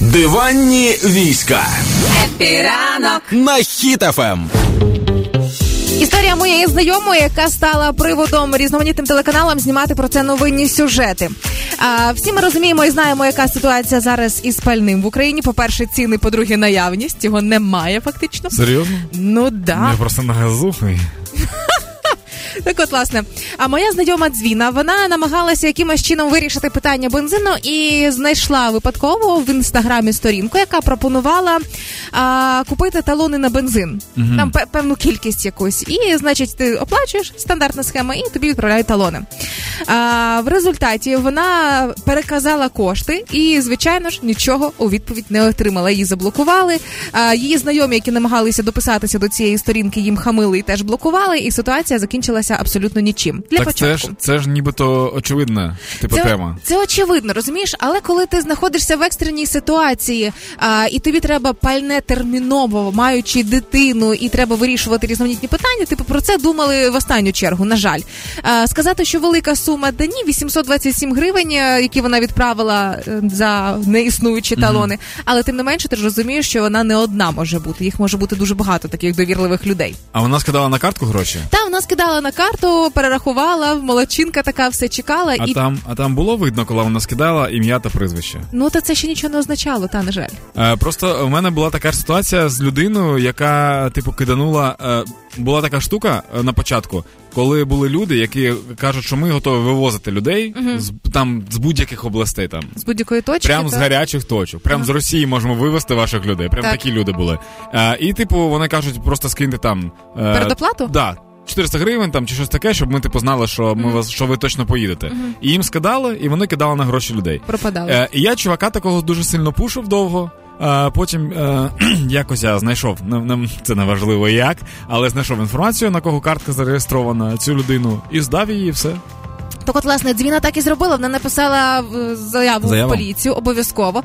Диванні війська Happy ранок на Хіт FM. Історія моєї знайомої, яка стала приводом різноманітним телеканалам знімати про це новинні сюжети. А, всі ми розуміємо і знаємо, яка ситуація зараз із пальним в Україні. По перше, ціни, по-друге, наявність його немає фактично. Серйозно? Ну да. Я просто на газу. Так от, власне, а моя знайома Дзвінка, вона намагалася якимось чином вирішити питання бензину і знайшла випадково в інстаграмі сторінку, яка пропонувала а, купити талони на бензин. Там певну кількість якусь. І, значить, ти оплачуєш стандартна схема, і тобі відправляють талони. А, в результаті вона переказала кошти і, звичайно ж, нічого у відповідь не отримала. Її заблокували. А, її знайомі, які намагалися дописатися до цієї сторінки, їм хамили і теж блокували, і ситуація закінчилася абсолютно нічим. Для так початку. це ж це ж нібито очевидна типу Це, тема. це очевидно, розумієш, але коли ти знаходишся в екстреній ситуації, а, і тобі треба пальне терміново, маючи дитину, і треба вирішувати різноманітні питання, типу про це думали в останню чергу. На жаль, а, сказати, що велика сума да ні, 827 гривень, е, які вона відправила е, за неіснуючі талони. Але тим не менше, ти ж розумієш, що вона не одна може бути. Їх може бути дуже багато таких довірливих людей. А вона скидала на картку гроші? Та вона скидала на карту, перерахувала, молодчинка така все чекала А і там, а там було видно, коли вона скидала ім'я та прізвище. Ну, та це ще нічого не означало, та на жаль. Е, просто в мене була така ситуація з людиною, яка, типу, киданула. Е, була така штука е, на початку, коли були люди, які кажуть, що ми готові вивозити людей з там з будь-яких областей, там З будь-якої точки. прямо з та- гарячих точок, прямо з Росії можемо вивезти ваших людей. Прям Так. такі люди були. Е, і, типу, вони кажуть, просто скиньте там е, Передоплату? Да. 400 гривень там чи щось таке, щоб ми типу знали, що ми вас що ви точно поїдете. І їм скидали, і вони кидали на гроші людей. Пропадали. Е, і я чувака такого дуже сильно пушив довго. А потім е, якось я знайшов, не, не, це не важливо як, але знайшов інформацію, на кого картка зареєстрована, цю людину, і здав її і все. Так от, власне, дзвіна так і зробила. Вона написала заяву Заяву? в поліцію обов'язково.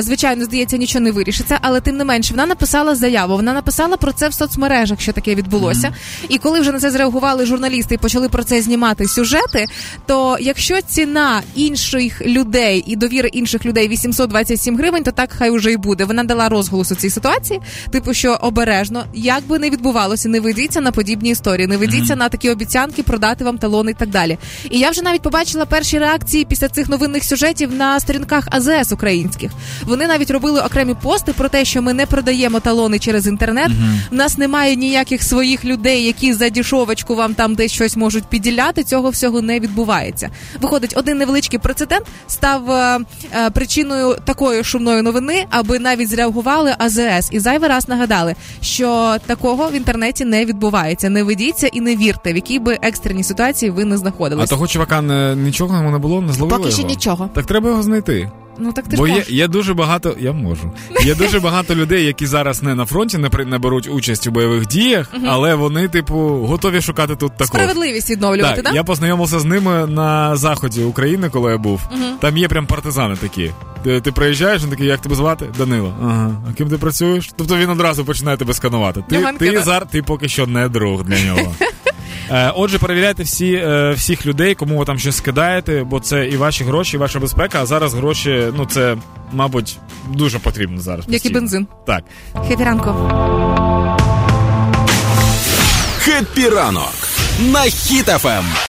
Звичайно, здається, нічого не вирішиться, але тим не менше, вона написала заяву. Вона написала про це в соцмережах, що таке відбулося. І коли вже на це зреагували журналісти і почали про це знімати сюжети, то якщо ціна інших людей і довіри інших людей 827 гривень, то так хай уже й буде. Вона дала розголос у цій ситуації, типу, що обережно, як би не відбувалося, не ведіться на подібні історії, не ведіться на такі обіцянки продати вам талони і так далі. І я вже навіть побачила перші реакції після цих новинних сюжетів на сторінках АЗС українських. Вони навіть робили окремі пости про те, що ми не продаємо талони через інтернет. У нас немає ніяких своїх людей, які за дішовочку вам там десь щось можуть підділяти. Цього всього не відбувається. Виходить, один невеличкий прецедент став е, е, причиною такої шумної новини, аби навіть зреагували АЗС і зайвий раз нагадали, що такого в інтернеті не відбувається. Не ведіться і не вірте, в якій би екстреній ситуації ви не А знаходились. того чувака не, нічого не було, не зловили Поки що його? нічого. Так треба його знайти. Ну так ти Бо ж є, можеш. є дуже багато. Я можу. Є дуже багато людей, які зараз не на фронті, не, при- не беруть участь у бойових діях, але вони, типу, готові шукати тут також. справедливість відновлювати, Так, я познайомився з ними на заході України, коли я був. Там є прям партизани такі. Ти, ти приїжджаєш, він такий, як тебе звати? Данило. Ага. А ким ти працюєш? Тобто він одразу починає тебе сканувати. Ти, ти, зар, ти поки що не друг для нього. Е, Отже, перевіряйте всі, е, всіх людей, кому ви там щось скидаєте, бо це і ваші гроші, і ваша безпека. А зараз гроші, ну це, мабуть, дуже потрібно зараз. Як і бензин. Так. Хепі ранку. Хеппі ранок на хітафем.